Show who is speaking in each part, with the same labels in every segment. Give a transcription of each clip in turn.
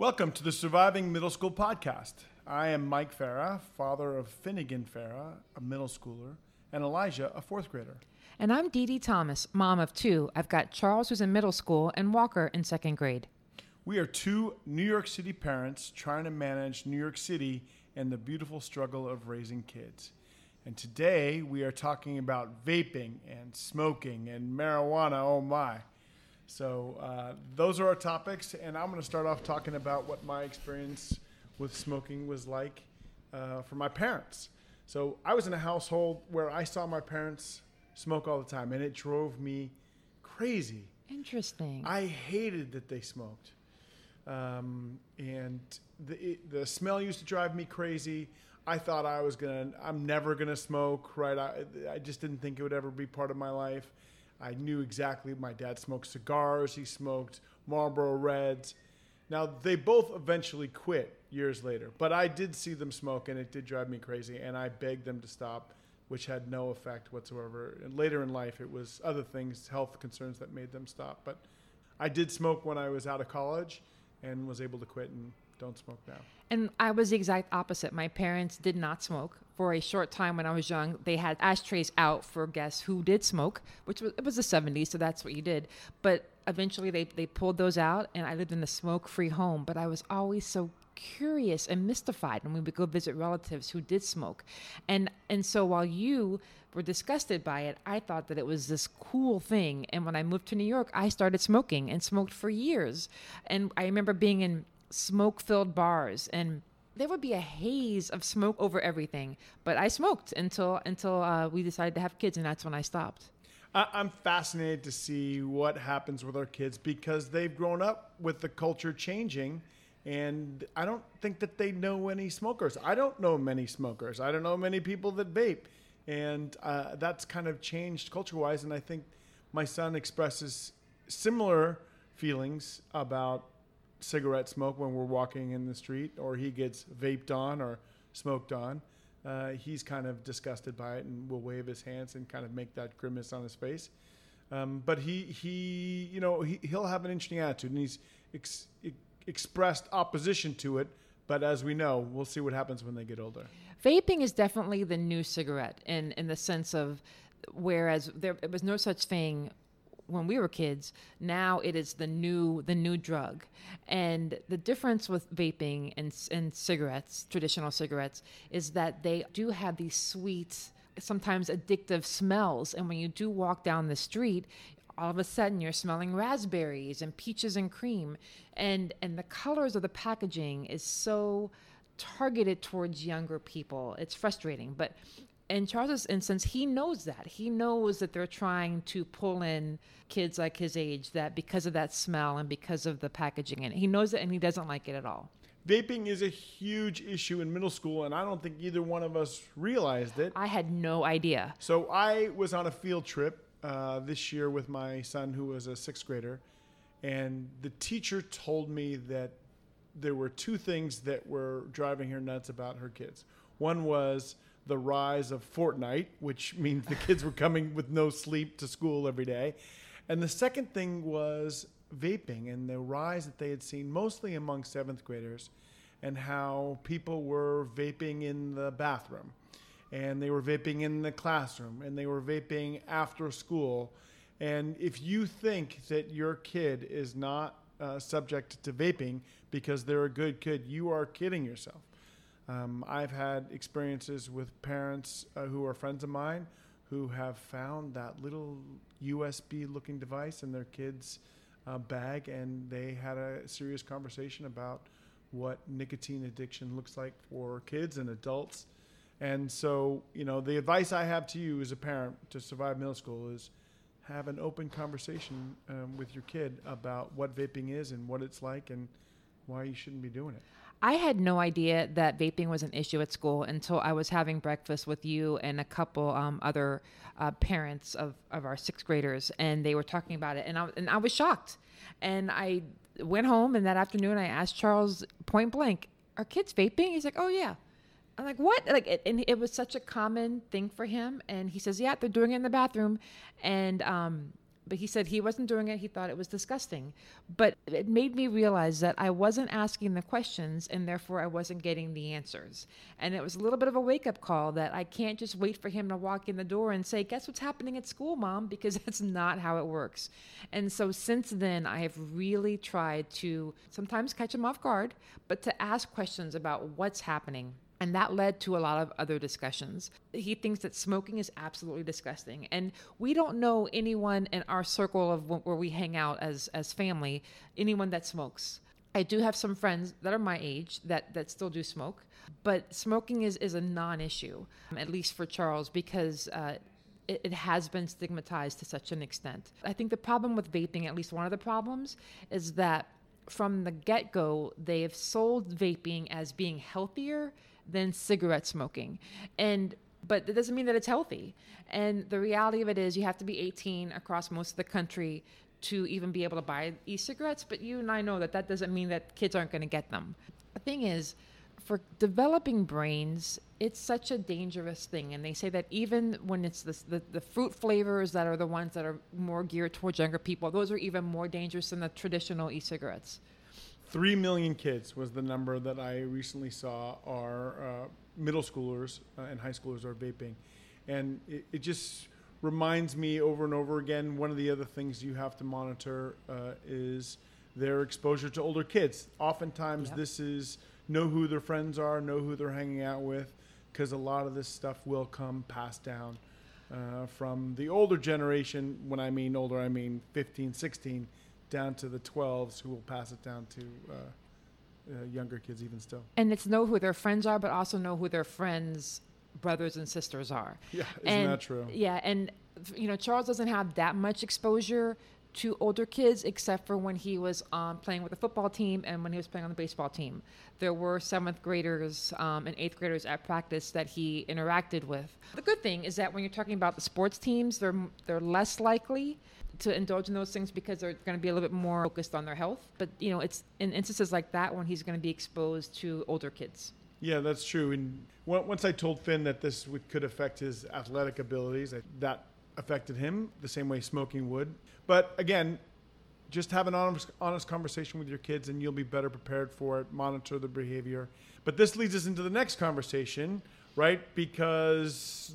Speaker 1: Welcome to the Surviving Middle School podcast. I am Mike Farah, father of Finnegan Farah, a middle schooler, and Elijah, a fourth grader.
Speaker 2: And I'm Dee Dee Thomas, mom of two. I've got Charles, who's in middle school, and Walker in second grade.
Speaker 1: We are two New York City parents trying to manage New York City and the beautiful struggle of raising kids. And today we are talking about vaping and smoking and marijuana. Oh my. So, uh, those are our topics, and I'm going to start off talking about what my experience with smoking was like uh, for my parents. So, I was in a household where I saw my parents smoke all the time, and it drove me crazy.
Speaker 2: Interesting.
Speaker 1: I hated that they smoked. Um, and the, it, the smell used to drive me crazy. I thought I was going to, I'm never going to smoke, right? I, I just didn't think it would ever be part of my life. I knew exactly my dad smoked cigars, he smoked Marlboro Reds. Now, they both eventually quit years later, but I did see them smoke and it did drive me crazy, and I begged them to stop, which had no effect whatsoever. And later in life, it was other things, health concerns, that made them stop. But I did smoke when I was out of college and was able to quit and don't smoke now.
Speaker 2: And I was the exact opposite. My parents did not smoke. For a short time when I was young, they had ashtrays out for guests who did smoke, which was it was the 70s, so that's what you did. But eventually they, they pulled those out and I lived in a smoke free home. But I was always so curious and mystified when we would go visit relatives who did smoke. And and so while you were disgusted by it, I thought that it was this cool thing. And when I moved to New York, I started smoking and smoked for years. And I remember being in smoke filled bars and there would be a haze of smoke over everything but i smoked until until uh, we decided to have kids and that's when i stopped.
Speaker 1: I'm fascinated to see what happens with our kids because they've grown up with the culture changing and i don't think that they know any smokers. I don't know many smokers. I don't know many people that vape and uh, that's kind of changed culture wise and i think my son expresses similar feelings about cigarette smoke when we're walking in the street, or he gets vaped on or smoked on. Uh, he's kind of disgusted by it and will wave his hands and kind of make that grimace on his face. Um, but he, he, you know, he, he'll have an interesting attitude, and he's ex- expressed opposition to it. But as we know, we'll see what happens when they get older.
Speaker 2: Vaping is definitely the new cigarette in in the sense of whereas there was no such thing when we were kids now it is the new the new drug. And the difference with vaping and, and cigarettes traditional cigarettes is that they do have these sweet sometimes addictive smells. And when you do walk down the street all of a sudden you're smelling raspberries and peaches and cream. And and the colors of the packaging is so targeted towards younger people. It's frustrating but in Charles's instance, he knows that. He knows that they're trying to pull in kids like his age that because of that smell and because of the packaging in it. He knows it and he doesn't like it at all.
Speaker 1: Vaping is a huge issue in middle school, and I don't think either one of us realized it.
Speaker 2: I had no idea.
Speaker 1: So I was on a field trip uh, this year with my son, who was a sixth grader, and the teacher told me that there were two things that were driving her nuts about her kids. One was the rise of Fortnite, which means the kids were coming with no sleep to school every day. And the second thing was vaping and the rise that they had seen mostly among seventh graders and how people were vaping in the bathroom and they were vaping in the classroom and they were vaping after school. And if you think that your kid is not uh, subject to vaping because they're a good kid, you are kidding yourself. Um, I've had experiences with parents uh, who are friends of mine who have found that little USB looking device in their kids' uh, bag, and they had a serious conversation about what nicotine addiction looks like for kids and adults. And so, you know, the advice I have to you as a parent to survive middle school is have an open conversation um, with your kid about what vaping is and what it's like and why you shouldn't be doing it.
Speaker 2: I had no idea that vaping was an issue at school until I was having breakfast with you and a couple um, other uh, parents of, of our sixth graders, and they were talking about it, and I, and I was shocked. And I went home, and that afternoon I asked Charles point blank, "Are kids vaping?" He's like, "Oh yeah." I'm like, "What?" Like, it, and it was such a common thing for him, and he says, "Yeah, they're doing it in the bathroom," and um, But he said he wasn't doing it. He thought it was disgusting. But it made me realize that I wasn't asking the questions and therefore I wasn't getting the answers. And it was a little bit of a wake up call that I can't just wait for him to walk in the door and say, Guess what's happening at school, mom? Because that's not how it works. And so since then, I have really tried to sometimes catch him off guard, but to ask questions about what's happening and that led to a lot of other discussions. He thinks that smoking is absolutely disgusting. And we don't know anyone in our circle of where we hang out as, as family, anyone that smokes. I do have some friends that are my age that, that still do smoke, but smoking is, is a non issue, at least for Charles, because uh, it, it, has been stigmatized to such an extent. I think the problem with vaping, at least one of the problems, is that from the get go, they have sold vaping as being healthier than cigarette smoking. And but it doesn't mean that it's healthy. And the reality of it is you have to be 18 across most of the country to even be able to buy e-cigarettes, but you and I know that that doesn't mean that kids aren't going to get them. The thing is, for developing brains, it's such a dangerous thing. And they say that even when it's the, the, the, fruit flavors that are the ones that are more geared towards younger people, those are even more dangerous than the traditional e cigarettes.
Speaker 1: Three million kids was the number that I recently saw are uh, middle schoolers uh, and high schoolers are vaping. And it, it, just reminds me over and over again one of the other things you have to monitor uh, is their exposure to older kids. Oftentimes, yep. this is know who their friends are, know who they're hanging out with, because a lot of this stuff will come passed down uh, from the older generation. When I mean older, I mean 15, 16 down to the 12s who will pass it down to uh, uh, younger kids even still.
Speaker 2: And it's know who their friends are, but also know who their friends' brothers and sisters are.
Speaker 1: Yeah, isn't
Speaker 2: and,
Speaker 1: that true?
Speaker 2: Yeah, and you know Charles doesn't have that much exposure to older kids except for when he was um, playing with the football team and when he was playing on the baseball team. There were seventh graders um, and eighth graders at practice that he interacted with. The good thing is that when you're talking about the sports teams, they're they're less likely to indulge in those things because they're going to be a little bit more focused on their health. But you know, it's in instances like that when he's going to be exposed to older kids.
Speaker 1: Yeah, that's true. And once I told Finn that this would, could affect his athletic abilities, that affected him the same way smoking would. But again, just have an honest, honest conversation with your kids and you'll be better prepared for it. Monitor the behavior. But this leads us into the next conversation, right? Because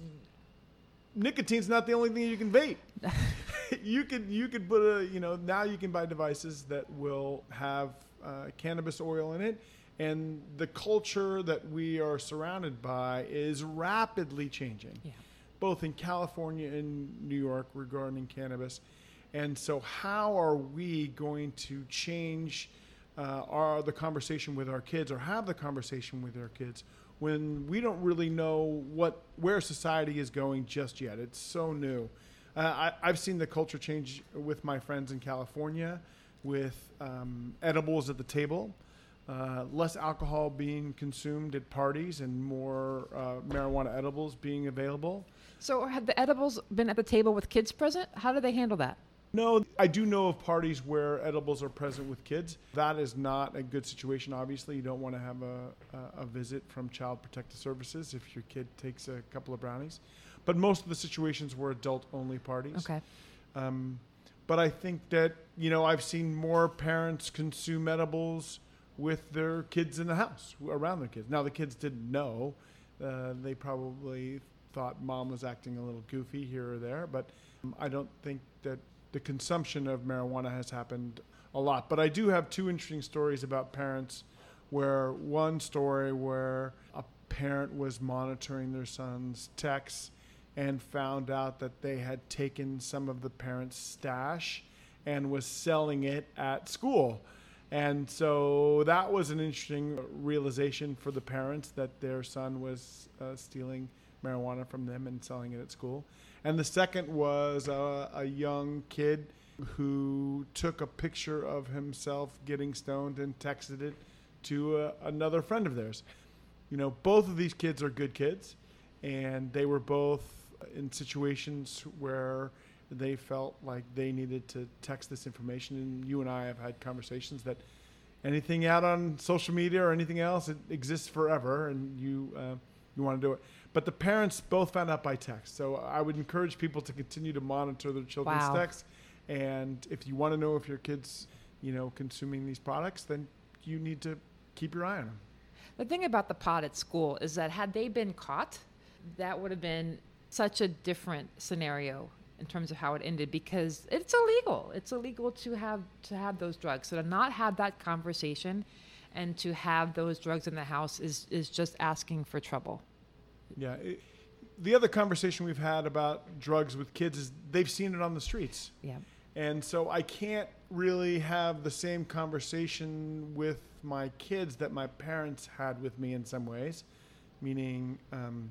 Speaker 1: nicotine's not the only thing you can vape. you could you could put a you know now you can buy devices that will have uh, cannabis oil in it, and the culture that we are surrounded by is rapidly changing,
Speaker 2: yeah.
Speaker 1: both in California and New York regarding cannabis. And so, how are we going to change uh, our the conversation with our kids, or have the conversation with our kids? when we don't really know what where society is going just yet. It's so new. Uh, I, have seen the culture change with my friends in California, with um, edibles at the table, uh, less alcohol being consumed at parties, and more uh, marijuana edibles being available.
Speaker 2: So, have the edibles been at the table with kids present? How do they handle that?
Speaker 1: No, I do know of parties where edibles are present with kids. That is not a good situation. Obviously, you don't want to have a, a, a visit from Child Protective Services if your kid takes a couple of brownies. But most of the situations were adult-only parties.
Speaker 2: Okay.
Speaker 1: Um, but I think that you know I've seen more parents consume edibles with their kids in the house around their kids. Now the kids didn't know; uh, they probably thought mom was acting a little goofy here or there. But um, I don't think that the consumption of marijuana has happened a lot. But I do have two interesting stories about parents where one story where a parent was monitoring their son's texts and found out that they had taken some of the parents' stash and was selling it at school. And so that was an interesting realization for the parents that their son was uh, stealing marijuana from them and selling it at school. And the second was a, a young kid who took a picture of himself getting stoned and texted it to a, another friend of theirs. You know, both of these kids are good kids, and they were both in situations where they felt like they needed to text this information. And you and I have had conversations that anything out on social media or anything else, it exists forever, and you uh, you want to do it. But the parents both found out by text. So I would encourage people to continue to monitor their children's
Speaker 2: wow.
Speaker 1: texts And if you want to know if your kids, you know, consuming these products, then you need to keep your eye on them.
Speaker 2: The thing about the pot at school is that had they been caught, that would have been such a different scenario in terms of how it ended because it's illegal. It's illegal to have to have those drugs. So to not have that conversation and to have those drugs in the house is is just asking for trouble.
Speaker 1: Yeah. It, the other conversation we've had about drugs with kids is they've seen it on the streets.
Speaker 2: Yeah.
Speaker 1: And so I can't really have the same conversation with my kids that my parents had with me in some ways. Meaning, um,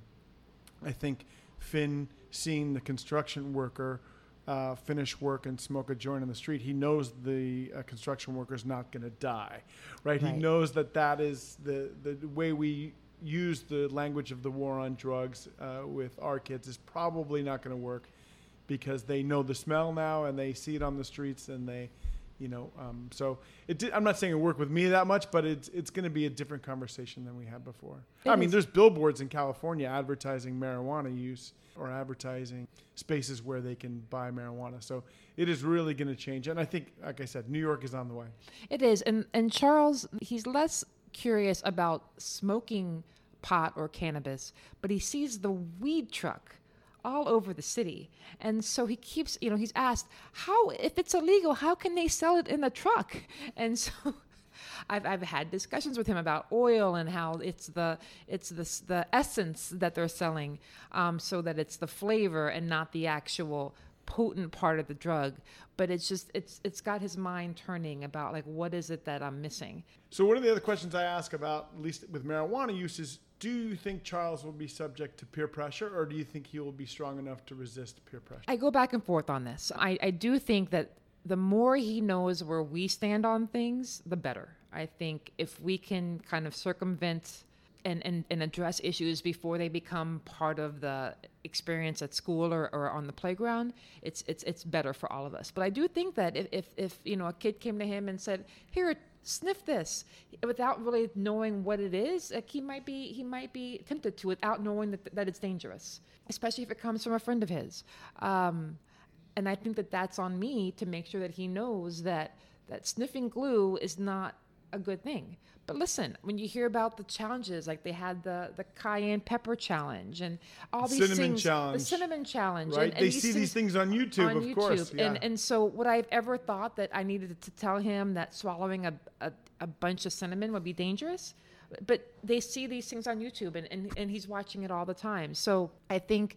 Speaker 1: I think Finn seeing the construction worker uh, finish work and smoke a joint in the street, he knows the uh, construction worker is not going to die, right? He knows that that is the, the way we use the language of the war on drugs uh, with our kids is probably not going to work because they know the smell now and they see it on the streets and they, you know, um, so it. Did, I'm not saying it worked with me that much, but it's it's going to be a different conversation than we had before.
Speaker 2: It
Speaker 1: I mean, there's billboards in California advertising marijuana use or advertising spaces where they can buy marijuana. So it is really going to change, and I think, like I said, New York is on the way.
Speaker 2: It is, and and Charles, he's less curious about smoking pot or cannabis, but he sees the weed truck all over the city, and so he keeps, you know, he's asked how if it's illegal, how can they sell it in a truck? And so. I've, I've had discussions with him about oil and how it's the it's the the essence that they're selling, um, so that it's the flavor and not the actual potent part of the drug. But it's just it's it's got his mind turning about like what is it that I'm missing.
Speaker 1: So one of the other questions I ask about, at least with marijuana use, is: Do you think Charles will be subject to peer pressure, or do you think he will be strong enough to resist peer pressure?
Speaker 2: I go back and forth on this. I, I do think that the more he knows where we stand on things, the better. I think if we can kind of circumvent and, and, and address issues before they become part of the experience at school or, or on the playground, it's, it's, it's better for all of us. But I do think that if, if, if you know, a kid came to him and said, here, sniff this, without really knowing what it is, like he might be, he might be tempted to without knowing that, that it's dangerous, especially if it comes from a friend of his. Um, and I think that that's on me to make sure that he knows that that sniffing glue is not a good thing. But listen, when you hear about the challenges, like they had the the cayenne pepper challenge and all these
Speaker 1: Cinnamon
Speaker 2: things,
Speaker 1: challenge,
Speaker 2: the cinnamon challenge,
Speaker 1: Right?
Speaker 2: and, and
Speaker 1: they see these things on YouTube,
Speaker 2: on
Speaker 1: of
Speaker 2: YouTube.
Speaker 1: course. Yeah.
Speaker 2: And and so would I have ever thought that I needed to tell him that swallowing a, a, a bunch of cinnamon would be dangerous? But they see these things on YouTube and, and, and he's watching it all the time. So I think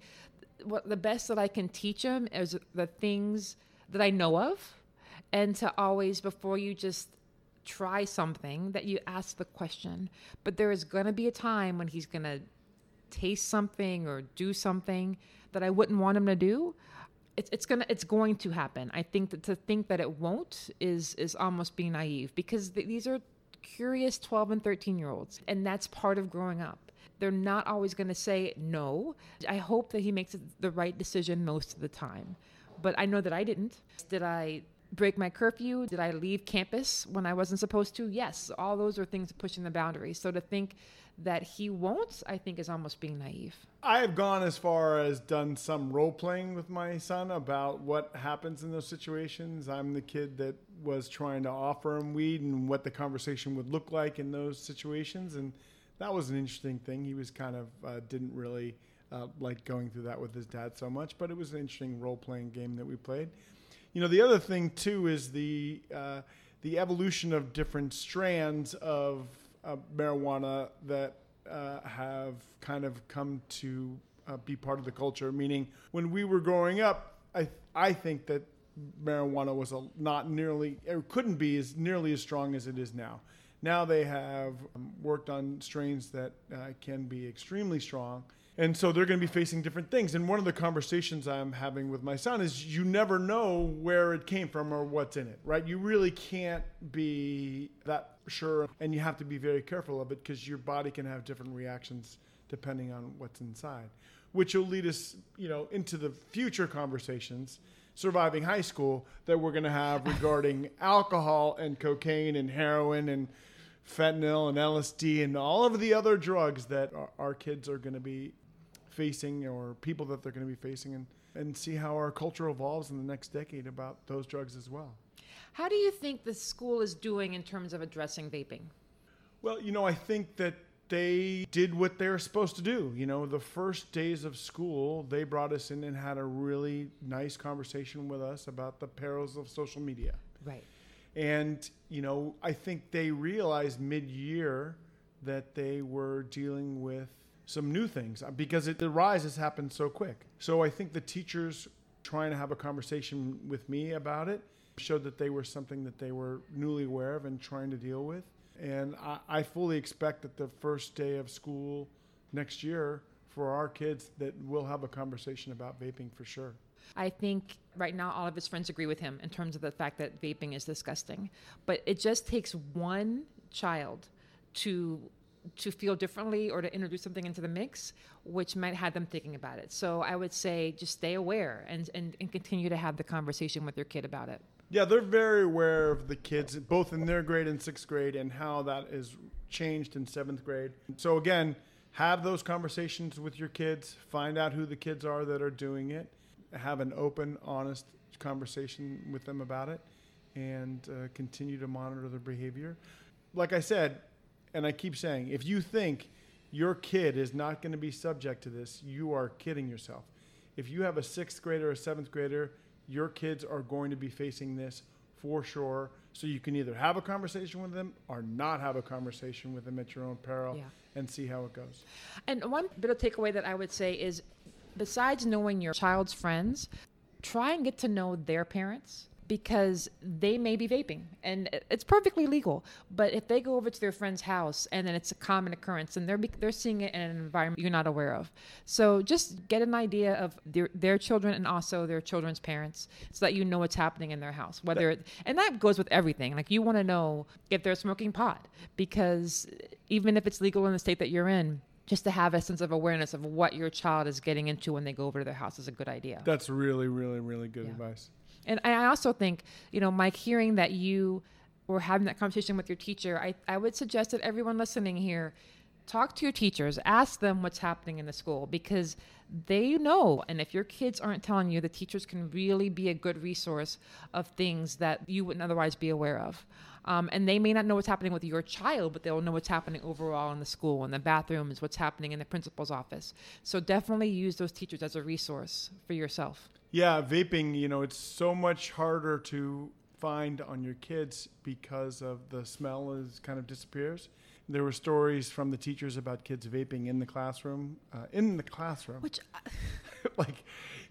Speaker 2: what the best that I can teach him is the things that I know of and to always before you just try something that you ask the question. But there is going to be a time when he's going to taste something or do something that I wouldn't want him to do, it's, it's gonna it's going to happen. I think that to think that it won't is is almost being naive because th- these are curious 12 and 13 year olds and that's part of growing up. They're not always going to say no. I hope that he makes the right decision most of the time. But I know that I didn't. Did I break my curfew? Did I leave campus when I wasn't supposed to? Yes. All those are things pushing the boundaries. So to think that he won't, I think is almost being naive.
Speaker 1: I have gone as far as done some role playing with my son about what happens in those situations. I'm the kid that was trying to offer him weed and what the conversation would look like in those situations, and that was an interesting thing. He was kind of uh, didn't really uh, like going through that with his dad so much, but it was an interesting role playing game that we played. You know, the other thing too is the uh, the evolution of different strands of uh, marijuana that uh, have kind of come to uh, be part of the culture. Meaning, when we were growing up, I I think that marijuana was a, not nearly or couldn't be as nearly as strong as it is now. Now they have um, worked on strains that uh, can be extremely strong. And so they're going to be facing different things. And one of the conversations I'm having with my son is you never know where it came from or what's in it, right? You really can't be that sure. And you have to be very careful of it because your body can have different reactions depending on what's inside, which will lead us, you know, into the future conversations surviving high school that we're going to have regarding alcohol and cocaine and heroin and fentanyl and LSD and all of the other drugs that our, our kids are going to be facing or people that they're going to be facing and and see how our culture evolves in the next decade about those drugs as well.
Speaker 2: How do you think the school is doing in terms of addressing vaping?
Speaker 1: Well, you know, I think that they did what they were supposed to do. You know, the first days of school, they brought us in and had a really nice conversation with us about the perils of social media.
Speaker 2: Right.
Speaker 1: And, you know, I think they realized mid year that they were dealing with some new things uh, because it, the rise has happened so quick. So I think the teachers trying to have a conversation with me about it showed that they were something that they were newly aware of and trying to deal with. And I, I fully expect that the first day of school next year for our kids that we'll have a conversation about vaping for sure.
Speaker 2: I think right now all of his friends agree with him in terms of the fact that vaping is disgusting. But it just takes one child to to feel differently or to introduce something into the mix, which might have them thinking about it. So I would say just stay aware and, and, and continue to have the conversation with your kid about it.
Speaker 1: Yeah, they're very aware of the kids, both in their grade and sixth grade, and how that is changed in seventh grade. So again, have those conversations with your kids. Find out who the kids are that are doing it. Have an open, honest conversation with them about it, and uh, continue to monitor their behavior. Like I said, and I keep saying, if you think your kid is not going to be subject to this, you are kidding yourself. If you have a sixth grader or a seventh grader your kids are going to be facing this for sure. So you can either have a conversation with them or not have a conversation with them at your own peril
Speaker 2: Yeah.
Speaker 1: and see how it goes.
Speaker 2: And one bit of takeaway that I would say is besides knowing your child's friends, try and get to know their parents because they may be vaping and it's perfectly legal. But if they go over to their friend's house and then it's a common occurrence and they're they're seeing it in an environment you're not aware of, so just get an idea of their their children and also their children's parents so that you know what's happening in their house. Whether it, and that goes with everything. Like you want to know if they're smoking pot because even if it's legal in the state that you're in just to have a sense of awareness of what your child is getting into when they go over to their house is a good idea.
Speaker 1: That's really, really, really good
Speaker 2: Yeah.
Speaker 1: advice.
Speaker 2: And I also think, you know, Mike, hearing that you were having that conversation with your teacher, I, I would suggest that everyone listening here talk to your teachers, ask them what's happening in the school because they know. And if your kids aren't telling you, the teachers can really be a good resource of things that you wouldn't otherwise be aware of. Um, and they may not know what's happening with your child, but they'll know what's happening overall in the school, in the bathrooms, what's happening in the principal's office. So definitely use those teachers as a resource for yourself.
Speaker 1: Yeah, vaping, you know, it's so much harder to find on your kids because of the smell is kind of disappears. There were stories from the teachers about kids vaping in the classroom, uh, in the classroom.
Speaker 2: Which
Speaker 1: like,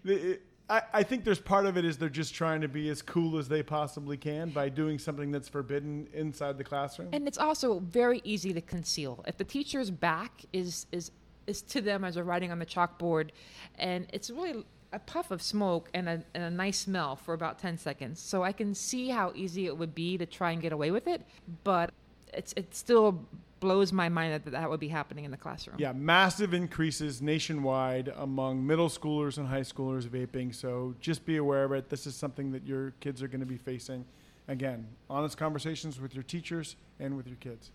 Speaker 1: it, I, I think there's part of it is they're just trying to be as cool as they possibly can by doing something that's forbidden inside the classroom.
Speaker 2: And it's also very easy to conceal. If the teacher's back is is is to them as they're writing on the chalkboard, and it's really a puff of smoke and a, and a nice smell for about 10 seconds. So I can see how easy it would be to try and get away with it, but it's it still blows my mind that that would be happening in the classroom.
Speaker 1: Yeah, massive increases nationwide among middle schoolers and high schoolers vaping. So just be aware of it. This is something that your kids are going to be facing. Again, honest conversations with your teachers and with your kids.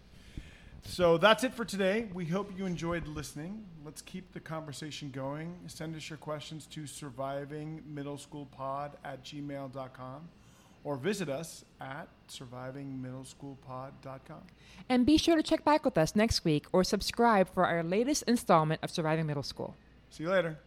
Speaker 1: So that's it for today. We hope you enjoyed listening. Let's keep the conversation going. Send us your questions to survivingmiddleschoolpod at gmail.com or visit us at survivingmiddleschoolpod.com.
Speaker 2: And be sure to check back with us next week or subscribe for our latest installment of Surviving Middle School.
Speaker 1: See you later.